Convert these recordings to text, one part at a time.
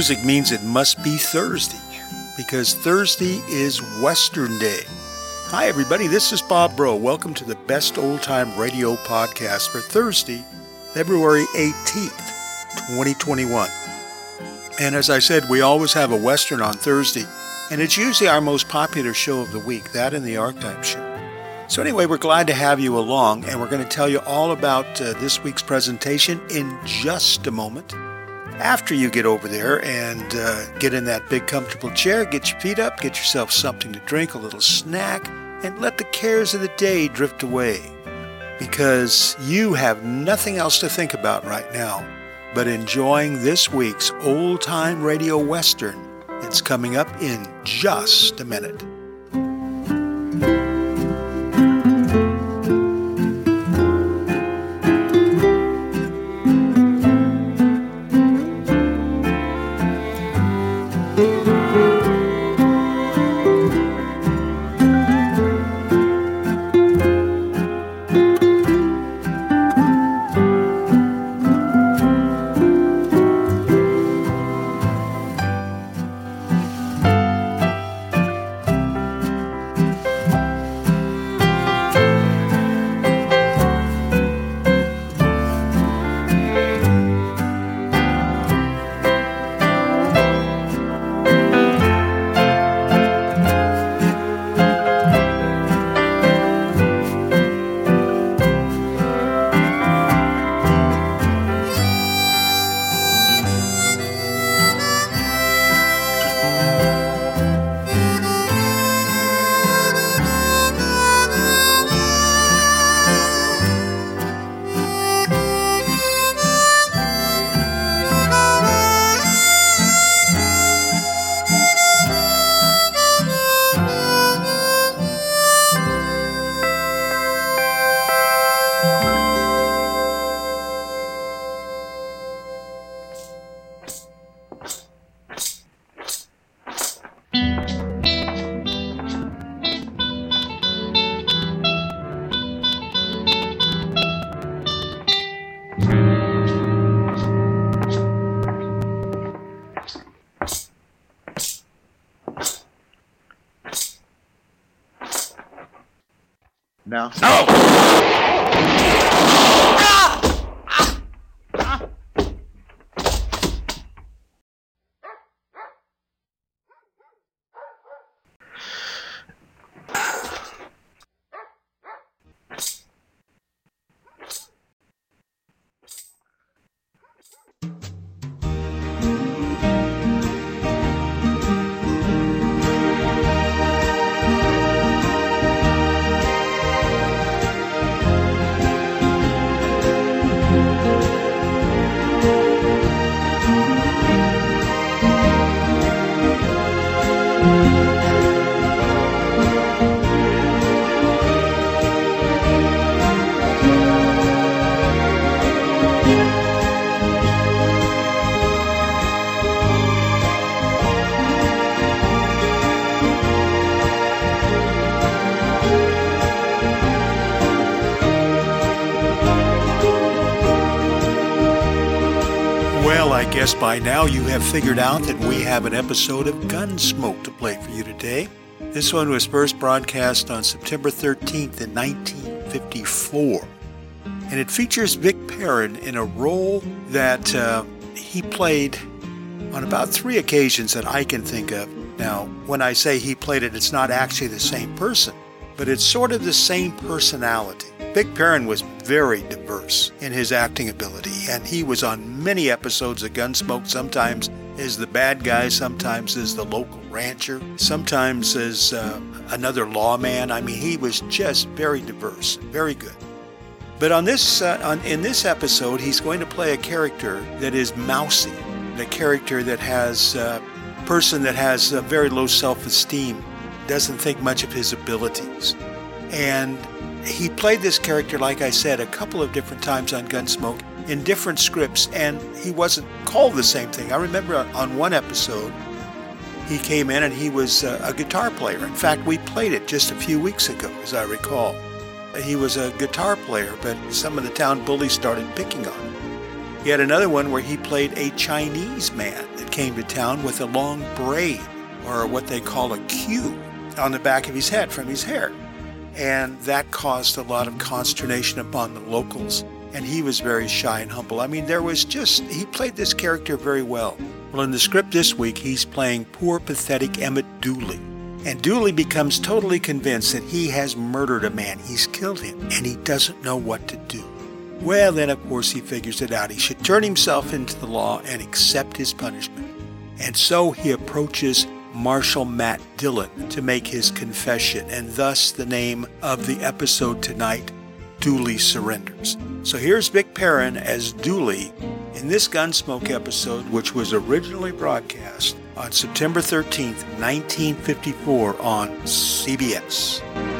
music means it must be Thursday, because Thursday is Western Day. Hi, everybody, this is Bob Bro. Welcome to the Best Old Time Radio podcast for Thursday, February 18th, 2021. And as I said, we always have a Western on Thursday, and it's usually our most popular show of the week, that and the Archive Show. So, anyway, we're glad to have you along, and we're going to tell you all about uh, this week's presentation in just a moment. After you get over there and uh, get in that big comfortable chair, get your feet up, get yourself something to drink, a little snack, and let the cares of the day drift away. Because you have nothing else to think about right now but enjoying this week's old time radio western. It's coming up in just a minute. By now you have figured out that we have an episode of Gunsmoke to play for you today. This one was first broadcast on September 13th in 1954. And it features Vic Perrin in a role that uh, he played on about three occasions that I can think of. Now, when I say he played it, it's not actually the same person, but it's sort of the same personality. Vic Perrin was very diverse in his acting ability, and he was on many episodes of Gunsmoke, sometimes as the bad guy, sometimes as the local rancher, sometimes as uh, another lawman. I mean, he was just very diverse, very good. But on this, uh, on, in this episode, he's going to play a character that is mousy, a character that has a person that has a very low self-esteem, doesn't think much of his abilities, and he played this character, like I said, a couple of different times on Gunsmoke in different scripts, and he wasn't called the same thing. I remember on one episode, he came in and he was a, a guitar player. In fact, we played it just a few weeks ago, as I recall. He was a guitar player, but some of the town bullies started picking on him. He had another one where he played a Chinese man that that came to town with a long braid, or what they call a queue, on the back of his head from his hair. And that caused a lot of consternation upon the locals, and he was very shy and humble. I mean, there was just, he played this character very well. Well, in the script this week, he's playing poor, pathetic Emmett Dooley. And Dooley becomes totally convinced that he has murdered a man. He's killed him, and he doesn't know what to do. Well, then, of course, he figures it out. He should turn himself into the law and accept his punishment. And so he approaches Marshal Matt Dillon to make his confession, and thus the name of the episode tonight, Dooley Surrenders. So here's Vic Perrin as Dooley in this Gunsmoke episode, which was originally broadcast on September 13th, 1954 on CBS.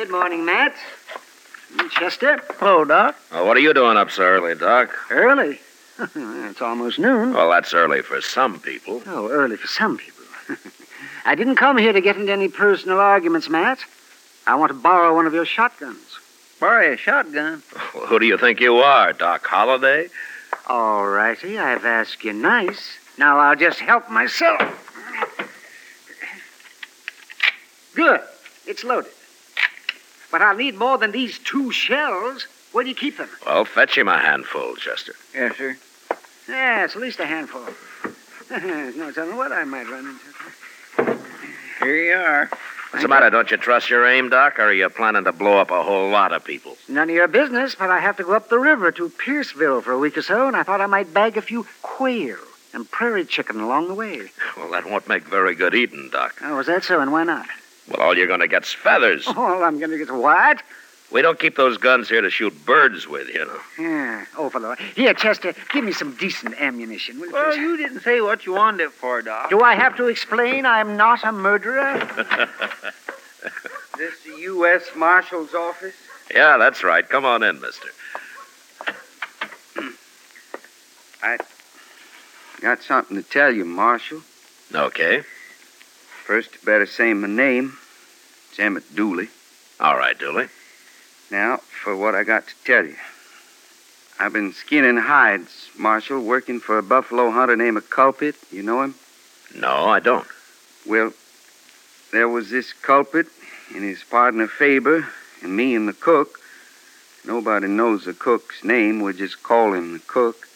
Good morning, Matt. Chester. Hello, Doc. Well, what are you doing up so early, Doc? Early. it's almost noon. Well, that's early for some people. Oh, early for some people. I didn't come here to get into any personal arguments, Matt. I want to borrow one of your shotguns. Borrow a shotgun. Who do you think you are, Doc Holliday? All righty, I've asked you nice. Now I'll just help myself. Good. It's loaded. But I'll need more than these two shells. Where do you keep them? Well, fetch him a handful, Chester. Yes, sir. Yeah, it's at least a handful. No telling what I might run into. Here you are. What's the matter? Don't you trust your aim, Doc, or are you planning to blow up a whole lot of people? None of your business, but I have to go up the river to Pierceville for a week or so, and I thought I might bag a few quail and prairie chicken along the way. Well, that won't make very good eating, Doc. Oh, is that so? And why not? Well, all you're going to get's feathers. Oh, I'm going to get what? We don't keep those guns here to shoot birds with, you know. Yeah. Oh, for the... Here, Chester, give me some decent ammunition, will you? Well, please? you didn't say what you wanted it for, Doc. Do I have to explain I'm not a murderer? This the U.S. Marshal's office? Yeah, that's right. Come on in, mister. I got something to tell you, Marshal. Okay. First, you better say my name. It's Emmett Dooley. All right, Dooley. Now, for what I got to tell you. I've been skinning hides, Marshal, working for a buffalo hunter named Culpit. You know him? No, I don't. Well, there was this Culpit and his partner Faber and me and the cook. Nobody knows the cook's name. We just call him the cook.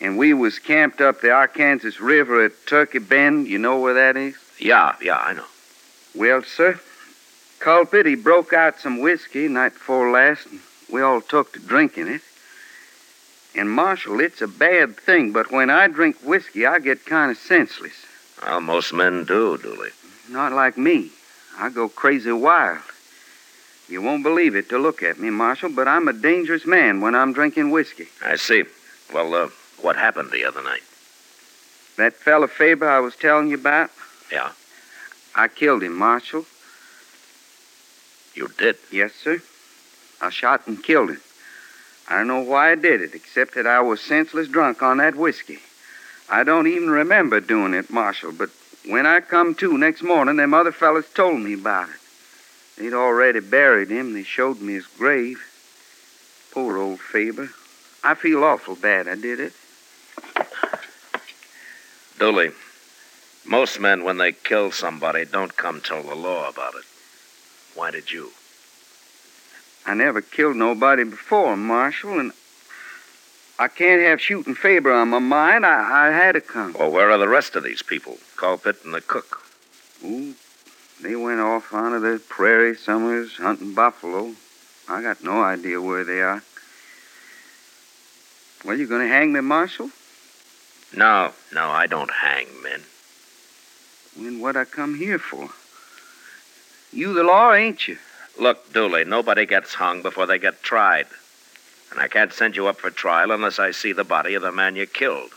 And we was camped up the Arkansas River at Turkey Bend. You know where that is? Yeah, yeah, I know. Well, sir, Culpit, he broke out some whiskey night before last, and we all took to drinking it. And, Marshal, it's a bad thing, but when I drink whiskey, I get kind of senseless. Well, most men do, Dooley. Not like me. I go crazy wild. You won't believe it to look at me, Marshal, but I'm a dangerous man when I'm drinking whiskey. I see. Well, uh, what happened the other night? That fella Faber I was telling you about? Yeah. I killed him, Marshal. You did? Yes, sir. I shot and killed him. I don't know why I did it, except that I was senseless drunk on that whiskey. I don't even remember doing it, Marshal, but when I come to next morning, them other fellas told me about it. They'd already buried him. They showed me his grave. Poor old Faber. I feel awful bad I did it. Dooley, most men, when they kill somebody, don't come tell the law about it. Why did you? I never killed nobody before, Marshal, and I can't have shooting Faber on my mind. I, I had to come. Well, where are the rest of these people? Culprit and the cook. Ooh, they went off onto the prairie summers hunting buffalo. I got no idea where they are. Well, you going to hang me, Marshal? No, no, I don't hang men. Then what I come here for? You the law, ain't you? Look, Dooley, nobody gets hung before they get tried. And I can't send you up for trial unless I see the body of the man you killed.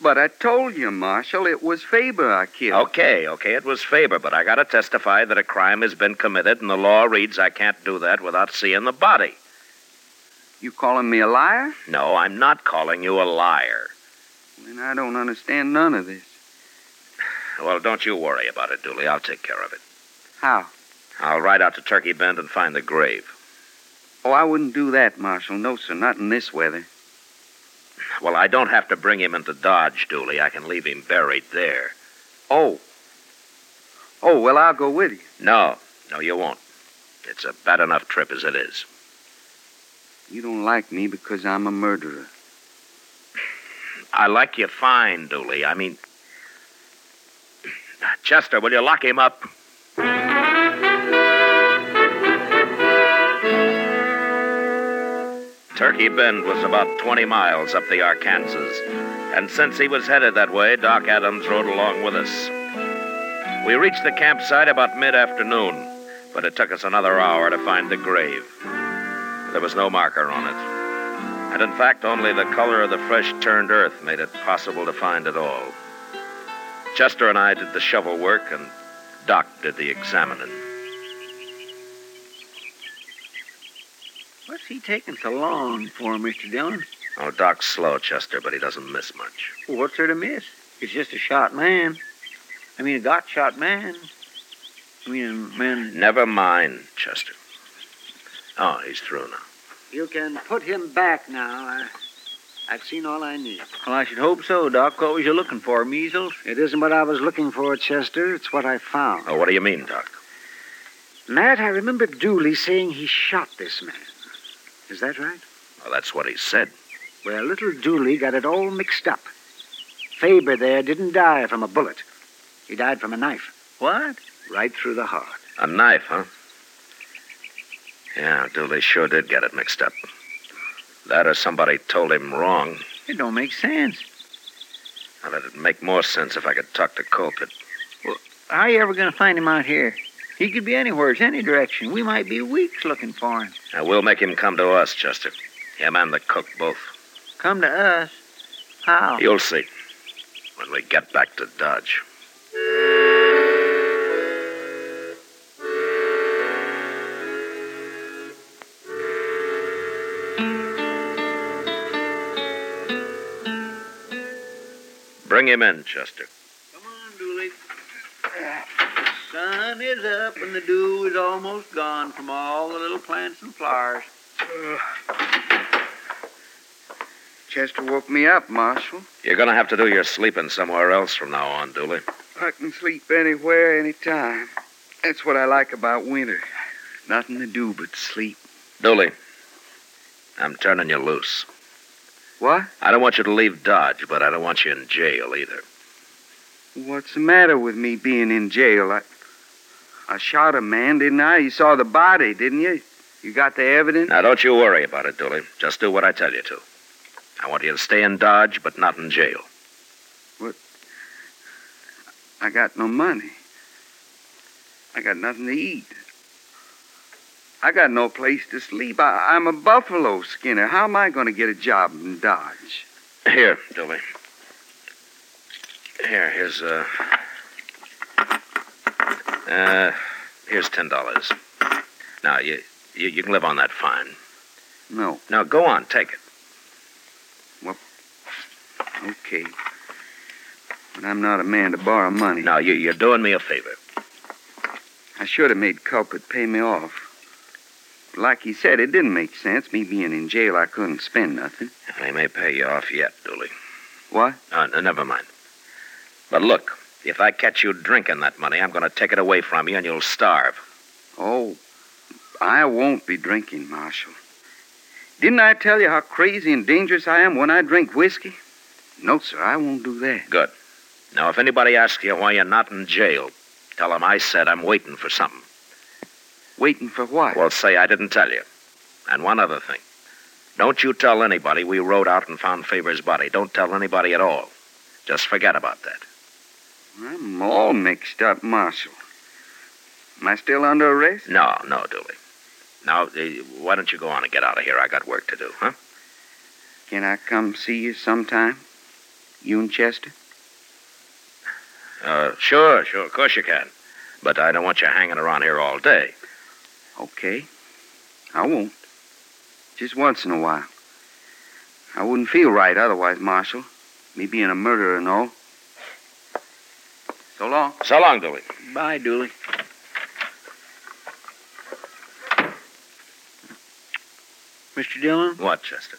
But I told you, Marshal, it was Faber I killed. Okay, okay, it was Faber, but I gotta testify that a crime has been committed, and the law reads I can't do that without seeing the body. You calling me a liar? No, I'm not calling you a liar. Then I don't understand none of this. Well, don't you worry about it, Dooley. I'll take care of it. How? I'll ride out to Turkey Bend and find the grave. Oh, I wouldn't do that, Marshal. No, sir, not in this weather. Well, I don't have to bring him into Dodge, Dooley. I can leave him buried there. Oh. Oh, well, I'll go with you. No, no, you won't. It's a bad enough trip as it is. You don't like me because I'm a murderer. I like you fine, Dooley. I mean. Chester, will you lock him up? Turkey Bend was about 20 miles up the Arkansas, and since he was headed that way, Doc Adams rode along with us. We reached the campsite about mid afternoon, but it took us another hour to find the grave. There was no marker on it. And in fact, only the color of the fresh turned earth made it possible to find it all. Chester and I did the shovel work, and Doc did the examining. What's he taking so long for, Mr. Dillon? Oh, Doc's slow, Chester, but he doesn't miss much. Well, what's there to miss? He's just a shot man. I mean, a got shot man. I mean, a man. Never mind, Chester. Oh, he's through now. You can put him back now. I, I've seen all I need. Well, I should hope so, Doc. What was you looking for? Measles? It isn't what I was looking for, Chester. It's what I found. Oh, what do you mean, Doc? Matt, I remember Dooley saying he shot this man. Is that right? Well, that's what he said. Well, little Dooley got it all mixed up. Faber there didn't die from a bullet. He died from a knife. What? Right through the heart. A knife, huh? Yeah, Dooley sure did get it mixed up. That or somebody told him wrong. It don't make sense. Well, it'd make more sense if I could talk to Colpit. How are you ever going to find him out here? He could be anywhere, any direction. We might be weeks looking for him. Now, we'll make him come to us, Chester. Him and the cook both. Come to us? How? You'll see. When we get back to Dodge. Bring him in, Chester. Come on, Dooley. The sun is up and the dew is almost gone from all the little plants and flowers. Chester woke me up, Marshal. You're going to have to do your sleeping somewhere else from now on, Dooley. I can sleep anywhere, anytime. That's what I like about winter. Nothing to do but sleep. Dooley, I'm turning you loose. What? I don't want you to leave Dodge, but I don't want you in jail either. What's the matter with me being in jail? I, I shot a man, didn't I? You saw the body, didn't you? You got the evidence? Now, don't you worry about it, Dooley. Just do what I tell you to. I want you to stay in Dodge, but not in jail. What? I got no money. I got nothing to eat. I got no place to sleep. I, I'm a buffalo skinner. How am I going to get a job in Dodge? Here, Dooley. Here, here's uh uh here's ten dollars. Now you, you you can live on that fine. No. Now go on, take it. Well, okay. But I'm not a man to borrow money. Now you you're doing me a favor. I should have made Culprit pay me off. Like he said, it didn't make sense. Me being in jail, I couldn't spend nothing. They may pay you off yet, Dooley. What? Uh, never mind. But look, if I catch you drinking that money, I'm going to take it away from you and you'll starve. Oh, I won't be drinking, Marshal. Didn't I tell you how crazy and dangerous I am when I drink whiskey? No, sir, I won't do that. Good. Now, if anybody asks you why you're not in jail, tell them I said I'm waiting for something. Waiting for what? Well, say I didn't tell you. And one other thing. Don't you tell anybody we rode out and found Faber's body. Don't tell anybody at all. Just forget about that. I'm all mixed up, Marshal. Am I still under arrest? No, no, Dooley. Now, uh, why don't you go on and get out of here? I got work to do, huh? Can I come see you sometime? You and Chester? Uh, sure, sure, of course you can. But I don't want you hanging around here all day. Okay. I won't. Just once in a while. I wouldn't feel right otherwise, Marshal. Me being a murderer and all. So long. So long, Dooley. Bye, Dooley. Mr. Dillon, What, Chester?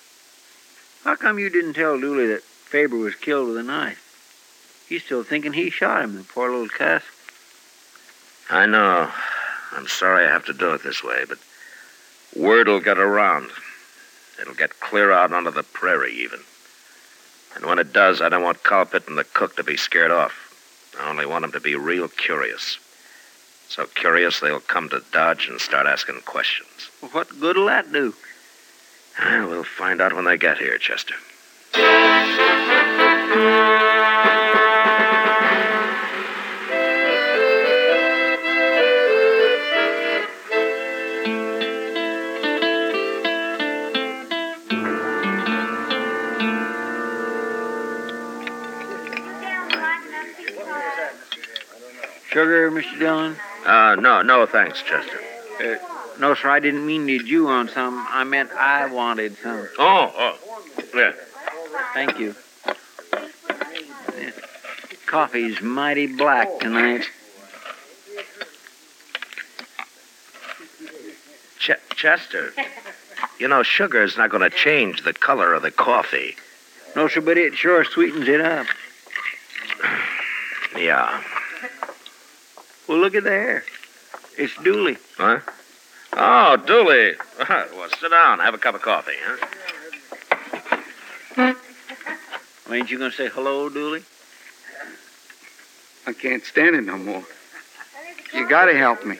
how come you didn't tell Dooley that Faber was killed with a knife? He's still thinking he shot him, the poor little cuss. I know. I'm sorry I have to do it this way, but word'll get around. It'll get clear out onto the prairie, even. And when it does, I don't want Colpit and the cook to be scared off. I only want them to be real curious. So curious they'll come to Dodge and start asking questions. What good'll that do? Ah, we'll find out when they get here, Chester. Sugar, Mr. Dillon? Uh, no, no thanks, Chester. No, sir, I didn't mean did you want some. I meant I wanted some. Oh, oh. Yeah. Thank you. Yeah. Coffee's mighty black tonight. Ch- Chester, you know, sugar's not going to change the color of the coffee. No, sir, but it sure sweetens it up. Yeah. Well, look at there. It's Dooley. Huh? Oh, Dooley. well, sit down. Have a cup of coffee, huh? Well, ain't you going to say hello, Dooley? I can't stand it no more. You gotta help me.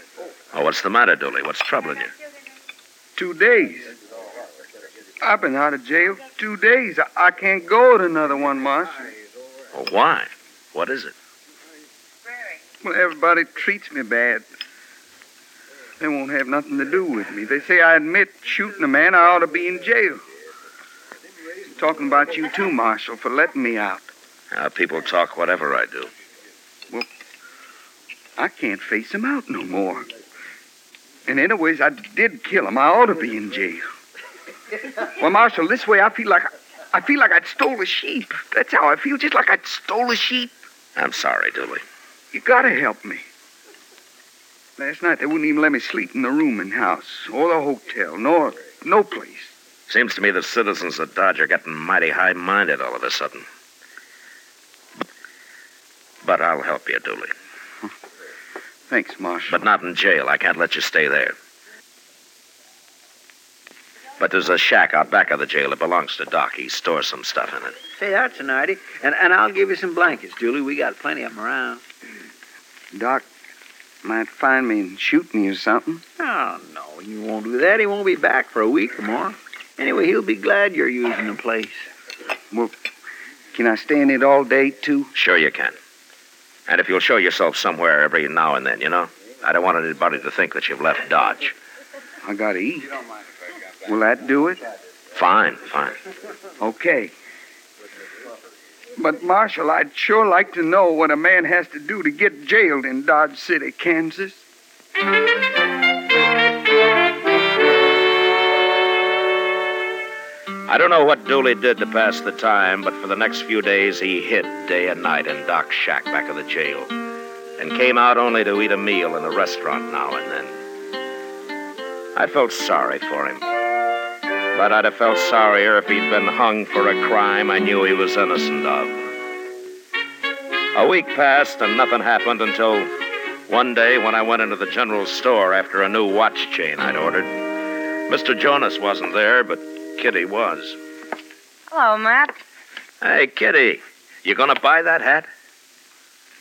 Oh, what's the matter, Dooley? What's troubling you? Two days. I've been out of jail two days. I, I can't go to another one, Marsh. Oh, why? What is it? Well, everybody treats me bad. They won't have nothing to do with me. They say I admit shooting a man, I ought to be in jail. Talking about you too, Marshal, for letting me out. Uh, people talk whatever I do. Well, I can't face him out no more. And anyways, I did kill him. I ought to be in jail. Well, Marshal, this way I feel like I feel like I'd stole a sheep. That's how I feel, just like I'd stole a sheep. I'm sorry, Dooley. You gotta help me. Last night they wouldn't even let me sleep in the room in house or the hotel, nor no place. Seems to me the citizens of Dodge are getting mighty high-minded all of a sudden. But I'll help you, Dooley. Thanks, Marshal. But not in jail. I can't let you stay there. But there's a shack out back of the jail that belongs to Doc. He stores some stuff in it. Say, that's a nighty. And, and I'll give you some blankets, Dooley. We got plenty of them around. Doc might find me and shoot me or something. Oh, no, he won't do that. He won't be back for a week or more. Anyway, he'll be glad you're using the place. Well, can I stay in it all day, too? Sure you can. And if you'll show yourself somewhere every now and then, you know? I don't want anybody to think that you've left Dodge. I gotta eat. Will that do it? Fine, fine. Okay. But, Marshal, I'd sure like to know what a man has to do to get jailed in Dodge City, Kansas. I don't know what Dooley did to pass the time, but for the next few days he hid day and night in Doc's shack back of the jail and came out only to eat a meal in a restaurant now and then. I felt sorry for him. But I'd have felt sorrier if he'd been hung for a crime I knew he was innocent of. A week passed and nothing happened until one day when I went into the general store after a new watch chain I'd ordered. Mr. Jonas wasn't there, but Kitty was. Hello, Matt. Hey, Kitty, you gonna buy that hat?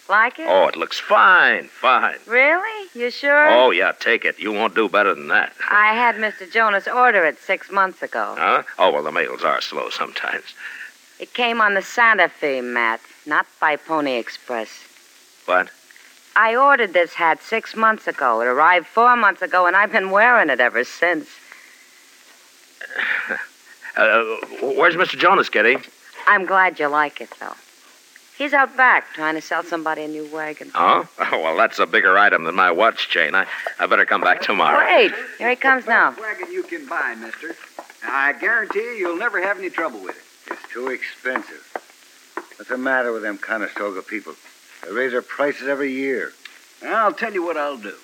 Like it? Oh, it looks fine, fine. Really? You sure? Oh, yeah, take it. You won't do better than that. I had Mr. Jonas order it six months ago. Huh? Oh, well, the mails are slow sometimes. It came on the Santa Fe, Matt, not by Pony Express. What? I ordered this hat six months ago. It arrived four months ago, and I've been wearing it ever since. Uh, where's Mr. Jonas, Kitty? I'm glad you like it, though. He's out back trying to sell somebody a new wagon. Oh? oh well, that's a bigger item than my watch chain. I, I better come back tomorrow. Wait, here he comes now. Wagon you can buy, mister. I guarantee you, you'll never have any trouble with it. It's too expensive. What's the matter with them Conestoga people? They raise their prices every year. I'll tell you what I'll do.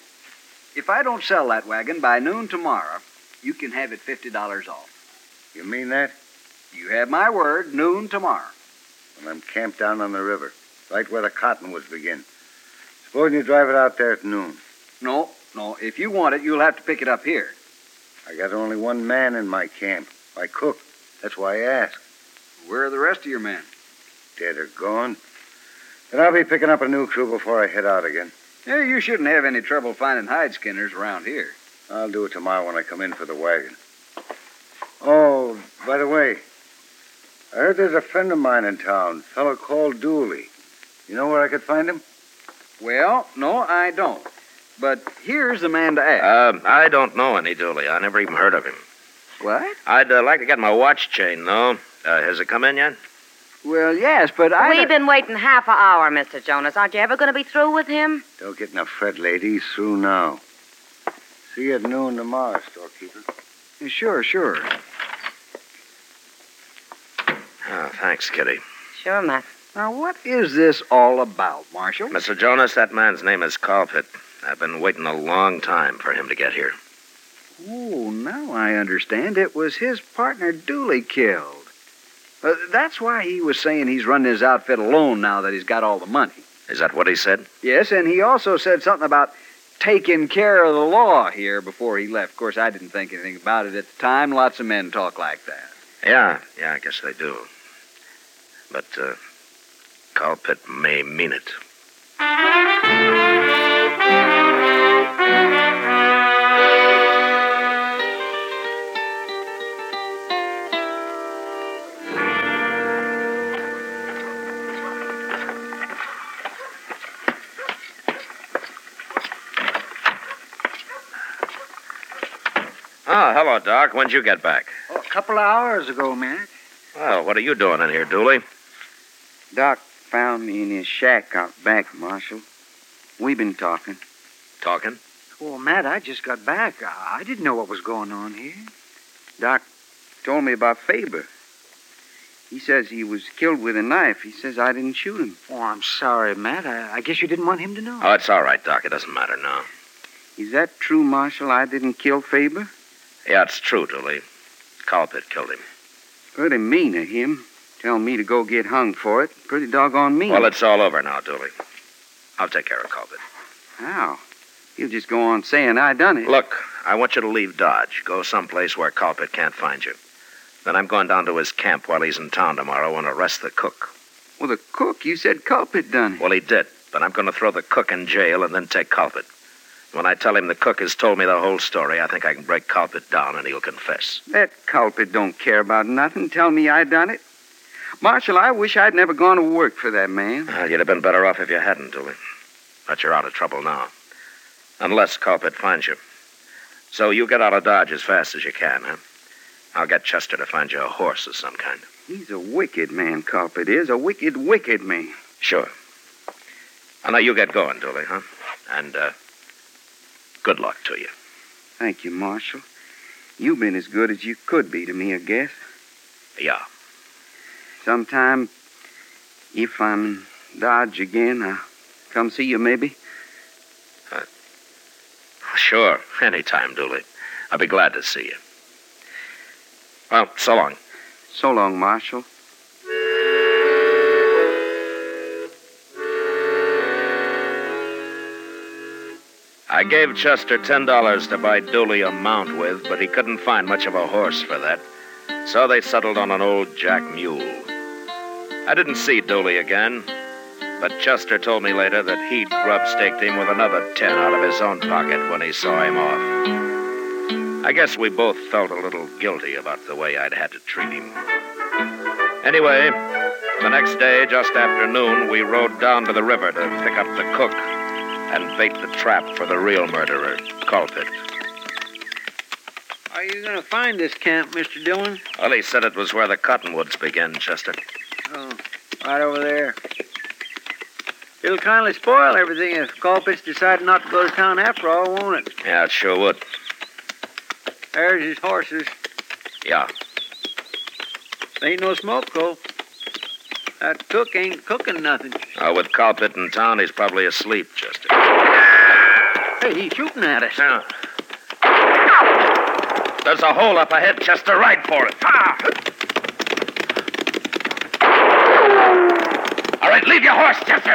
If I don't sell that wagon by noon tomorrow, you can have it $50 off. You mean that? You have my word, noon tomorrow. Well, I'm camped down on the river, right where the cottonwoods begin. Suppose you drive it out there at noon. No, no. If you want it, you'll have to pick it up here. I got only one man in my camp, my cook. That's why I asked. Where are the rest of your men? Dead or gone. Then I'll be picking up a new crew before I head out again. Yeah, you shouldn't have any trouble finding hide skinners around here. I'll do it tomorrow when I come in for the wagon. Oh, by the way, I heard there's a friend of mine in town, a fellow called Dooley. You know where I could find him? Well, no, I don't. But here's the man to ask. Uh, I don't know any Dooley. I never even heard of him. what? I'd uh, like to get my watch chain, though. Uh, has it come in yet? Well, yes, but I. We've been waiting half an hour, Mr. Jonas. Aren't you ever going to be through with him? Don't get in a fret, lady. He's through now. See you at noon tomorrow, storekeeper. Sure, sure. Oh, thanks, Kitty. Sure, Matt. Now, what is this all about, Marshal? Mr. Jonas, that man's name is Colpit. I've been waiting a long time for him to get here. Oh, now I understand. It was his partner Dooley killed. Uh, that's why he was saying he's running his outfit alone now that he's got all the money. Is that what he said? Yes, and he also said something about taking care of the law here before he left. Of course, I didn't think anything about it at the time. Lots of men talk like that. Yeah, yeah, I guess they do. But, uh, Colpit may mean it. Oh, hello, Doc. When'd you get back? Oh, a couple of hours ago, man. Well, what are you doing in here, Dooley? Doc found me in his shack out back, Marshal. We've been talking. Talking? Oh, Matt, I just got back. I I didn't know what was going on here. Doc told me about Faber. He says he was killed with a knife. He says I didn't shoot him. Oh, I'm sorry, Matt. I, I guess you didn't want him to know. Oh, it's all right, Doc. It doesn't matter now. Is that true, Marshal? I didn't kill Faber? Yeah, it's true, Dooley. Colpit killed him. Pretty mean of him. Tell me to go get hung for it. Pretty doggone mean. Well, it's all over now, Dooley. I'll take care of Colpit. How? He'll just go on saying I done it. Look, I want you to leave Dodge. Go someplace where Colpit can't find you. Then I'm going down to his camp while he's in town tomorrow and arrest the cook. Well, the cook, you said culprit done it. Well, he did, but I'm going to throw the cook in jail and then take Colpit. When I tell him the cook has told me the whole story, I think I can break Colpit down and he'll confess. That culprit don't care about nothing. Tell me I done it. Marshal, I wish I'd never gone to work for that man. Well, you'd have been better off if you hadn't, Dooley. But you're out of trouble now. Unless Colpit finds you. So you get out of Dodge as fast as you can, huh? I'll get Chester to find you a horse of some kind. He's a wicked man, Culprit is. A wicked, wicked man. Sure. I know you get going, Dooley, huh? And, uh, good luck to you. Thank you, Marshal. You've been as good as you could be to me, I guess. Yeah. Sometime, if I'm Dodge again, I'll come see you, maybe. Uh, sure. Anytime, Dooley. I'll be glad to see you. Well, so long. So long, Marshal. I gave Chester $10 to buy Dooley a mount with, but he couldn't find much of a horse for that. So they settled on an old jack mule. I didn't see Dooley again, but Chester told me later that he'd grubstaked him with another 10 out of his own pocket when he saw him off. I guess we both felt a little guilty about the way I'd had to treat him. Anyway, the next day, just after noon, we rode down to the river to pick up the cook and bait the trap for the real murderer, Culpit. Are you going to find this camp, Mr. Dillon? Well, he said it was where the cottonwoods begin, Chester. Oh, right over there. It'll kindly spoil everything if Culpits decide not to go to town after all, won't it? Yeah, it sure would. There's his horses. Yeah. Ain't no smoke, though. That cook ain't cooking nothing. Uh, with Culpit in town, he's probably asleep, Chester. Hey, he's shooting at us. Yeah. There's a hole up ahead, Chester. Ride for it. Ah! All right, leave your horse, Chester.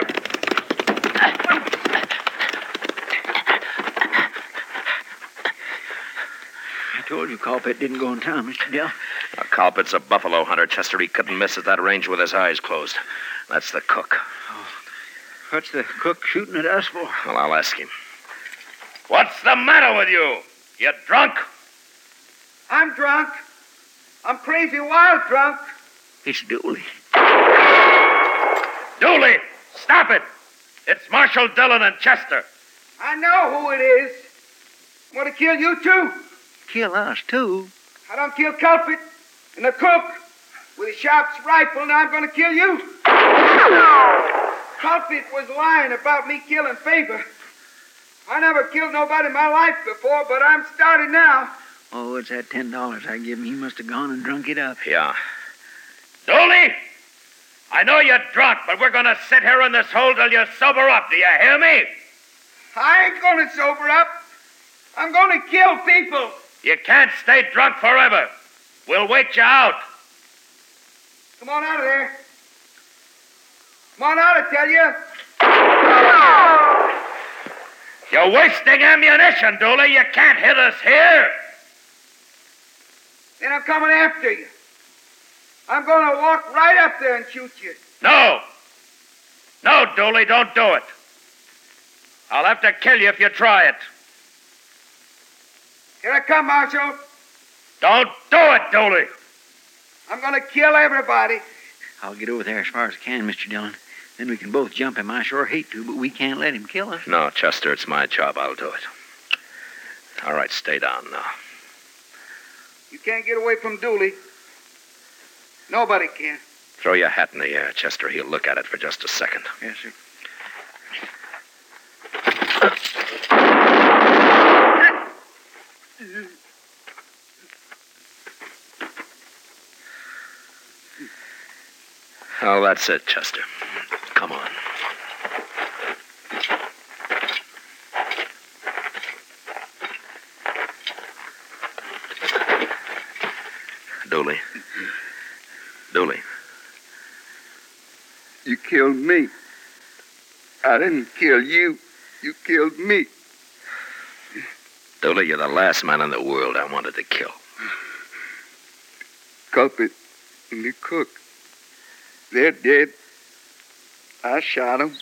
I told you Culpit didn't go in town, Mr. Dill. Now, Culpit's a buffalo hunter, Chester. He couldn't miss at that range with his eyes closed. That's the cook. Oh, what's the cook shooting at us for? Well, I'll ask him. What's the matter with you? You drunk? I'm drunk. I'm crazy wild drunk. It's Dooley. Dooley, stop it! It's Marshal Dillon and Chester. I know who it is. I'm to kill you too. Kill us, too. I don't kill Culprit and the cook with a Sharps rifle, now I'm going to kill you. Culprit was lying about me killing Faber. I never killed nobody in my life before, but I'm starting now. Oh, it's that ten dollars I give him. He must have gone and drunk it up. Yeah. Dooley, I know you're drunk, but we're going to sit here in this hole till you sober up. Do you hear me? I ain't going to sober up. I'm going to kill people. You can't stay drunk forever. We'll wait you out. Come on out of there. Come on out, I tell you. You're wasting ammunition, Dooley. You can't hit us here. Then I'm coming after you. I'm going to walk right up there and shoot you. No. No, Dooley, don't do it. I'll have to kill you if you try it. Here I come, Marshal. Don't do it, Dooley. I'm going to kill everybody. I'll get over there as far as I can, Mr. Dillon. Then we can both jump him. I sure hate to, but we can't let him kill us. No, Chester, it's my job. I'll do it. All right, stay down now. You can't get away from Dooley. Nobody can. Throw your hat in the air, Chester. He'll look at it for just a second. Yes, sir. Oh, that's it, Chester. Come on. Dooley. Dooley. You killed me. I didn't kill you. You killed me. Dooley, you're the last man in the world I wanted to kill. Culprit and the cook. They're dead. I shot 'em.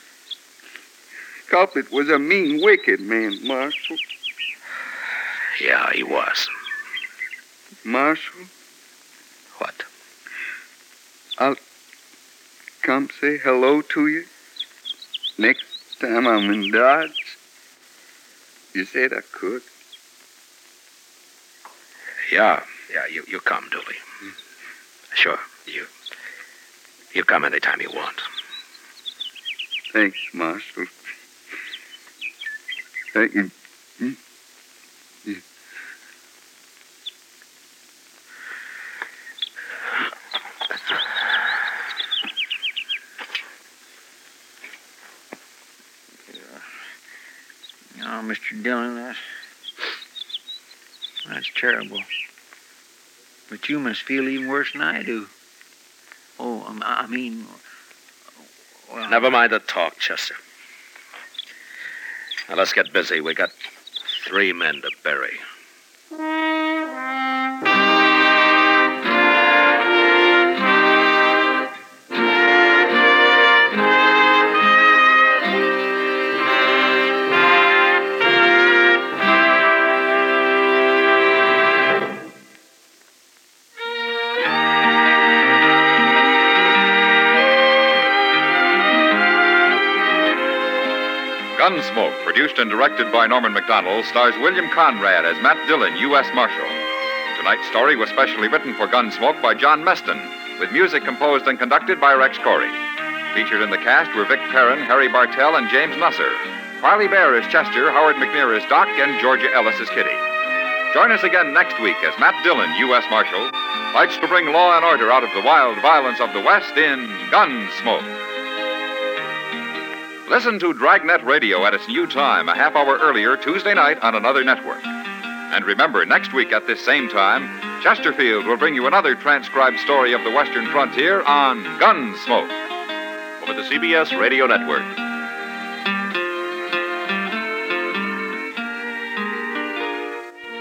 Culprit was a mean, wicked man, Marshal. Yeah, he was. Marshal, What? I'll come say hello to you next time I'm in Dodge. You said I could. Yeah, yeah, you, you come, Dooley. Hmm. Sure. You. You come anytime you want. Thanks, Marshal. Thank you. Hmm? Mr. Dillon, that's, that's terrible. But you must feel even worse than I do. Oh, um, I mean, well, Never mind the talk, Chester. Now let's get busy. We got three men to bury. Gunsmoke, produced and directed by Norman Macdonnell, stars William Conrad as Matt Dillon, U.S. Marshal. Tonight's story was specially written for Gunsmoke by John Meston, with music composed and conducted by Rex Koury. Featured in the cast were Vic Perrin, Harry Bartell, and James Nusser. Parley Baer is Chester, Howard McNear is Doc, and Georgia Ellis is Kitty. Join us again next week as Matt Dillon, U.S. Marshal, fights to bring law and order out of the wild violence of the West in Gunsmoke. Listen to Dragnet Radio at its new time, a half hour earlier, Tuesday night on another network. And remember, next week at this same time, Chesterfield will bring you another transcribed story of the Western frontier on Gunsmoke. Over the CBS Radio Network.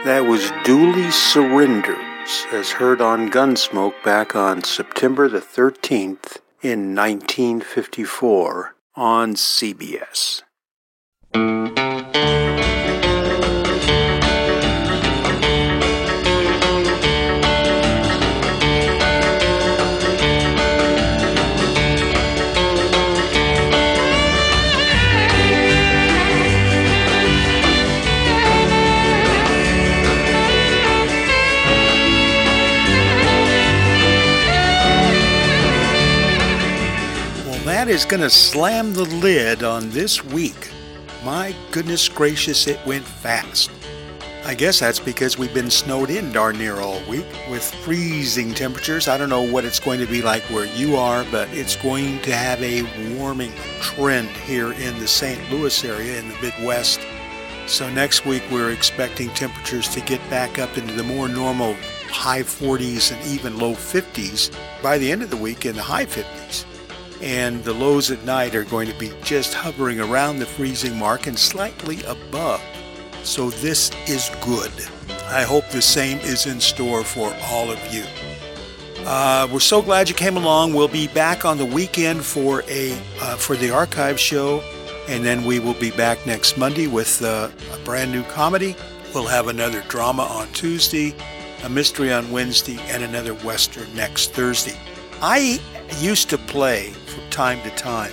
That was Dooley Surrenders, as heard on Gunsmoke back on September the 13th in 1954 on CBS. Is going to slam the lid on this week. My goodness gracious, it went fast. I guess that's because we've been snowed in darn near all week with freezing temperatures. I don't know what it's going to be like where you are, but it's going to have a warming trend here in the St. Louis area in the Midwest. So next week we're expecting temperatures to get back up into the more normal high 40s and even low 50s by the end of the week in the high 50s and the lows at night are going to be just hovering around the freezing mark and slightly above. So this is good. I hope the same is in store for all of you. Uh, we're so glad you came along. We'll be back on the weekend for a uh, for the archive show, and then we will be back next Monday with uh, a brand new comedy. We'll have another drama on Tuesday, a mystery on Wednesday, and another western next Thursday. I used to play from time to time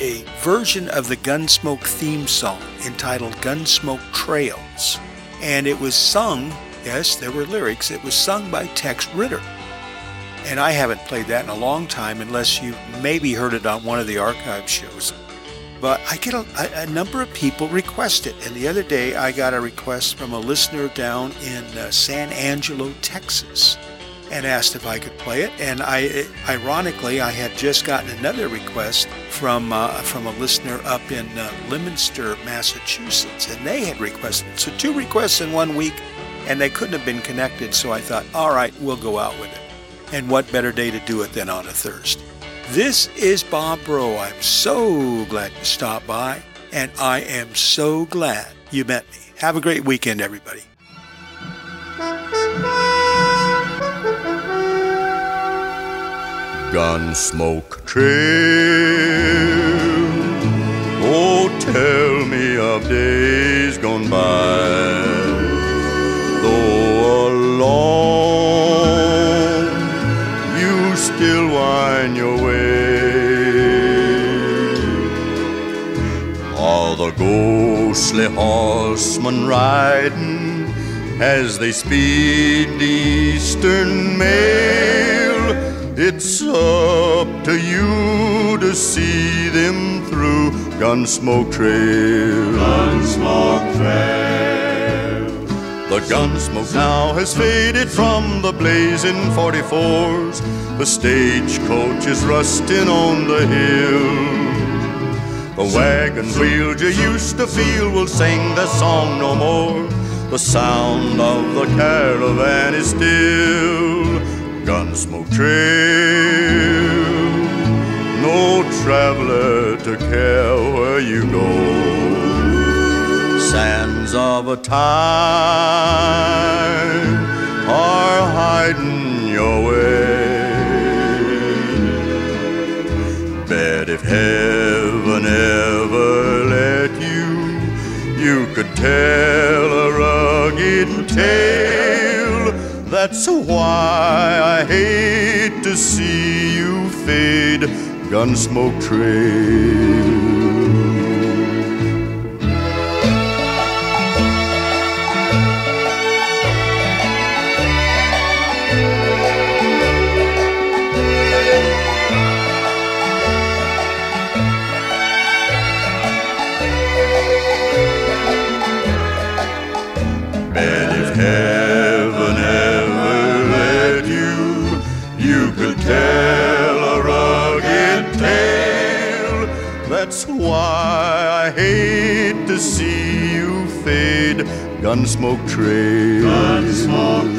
a version of the Gunsmoke theme song entitled Gunsmoke Trails. And it was sung, yes, there were lyrics, it was sung by Tex Ritter. And I haven't played that in a long time unless you maybe heard it on one of the archive shows. But I get a, a, number of people request it. And the other day I got a request from a listener down in uh, San Angelo, Texas and asked if I could play it. And I, ironically, I had just gotten another request from uh, from a listener up in uh, Leominster, Massachusetts, and they had requested. So two requests in one week, and they couldn't have been connected. So I thought, all right, we'll go out with it. And what better day to do it than on a Thursday? This is Bob Bro. I'm so glad you stopped by, and I am so glad you met me. Have a great weekend, everybody. Gunsmoke trail. Oh, tell me of days gone by. Though alone, you still wind your way. All the ghostly horsemen riding as they speed the eastern mail It's up to you to see them through Gunsmoke Trail. Gunsmoke Trail. The gunsmoke now has faded from the blazing 44s. The stagecoach is rusting on the hill. The wagon wheels you used to feel will sing the song no more. The sound of the caravan is still Gunsmoke Trail. No traveler to care where you go. Sands of a time are hiding your way. Bet if heaven ever let you, you could tell a rugged tale. That's why I hate to see you fade, Gunsmoke Trail. See you fade, Gunsmoke Trail. Gunsmoke.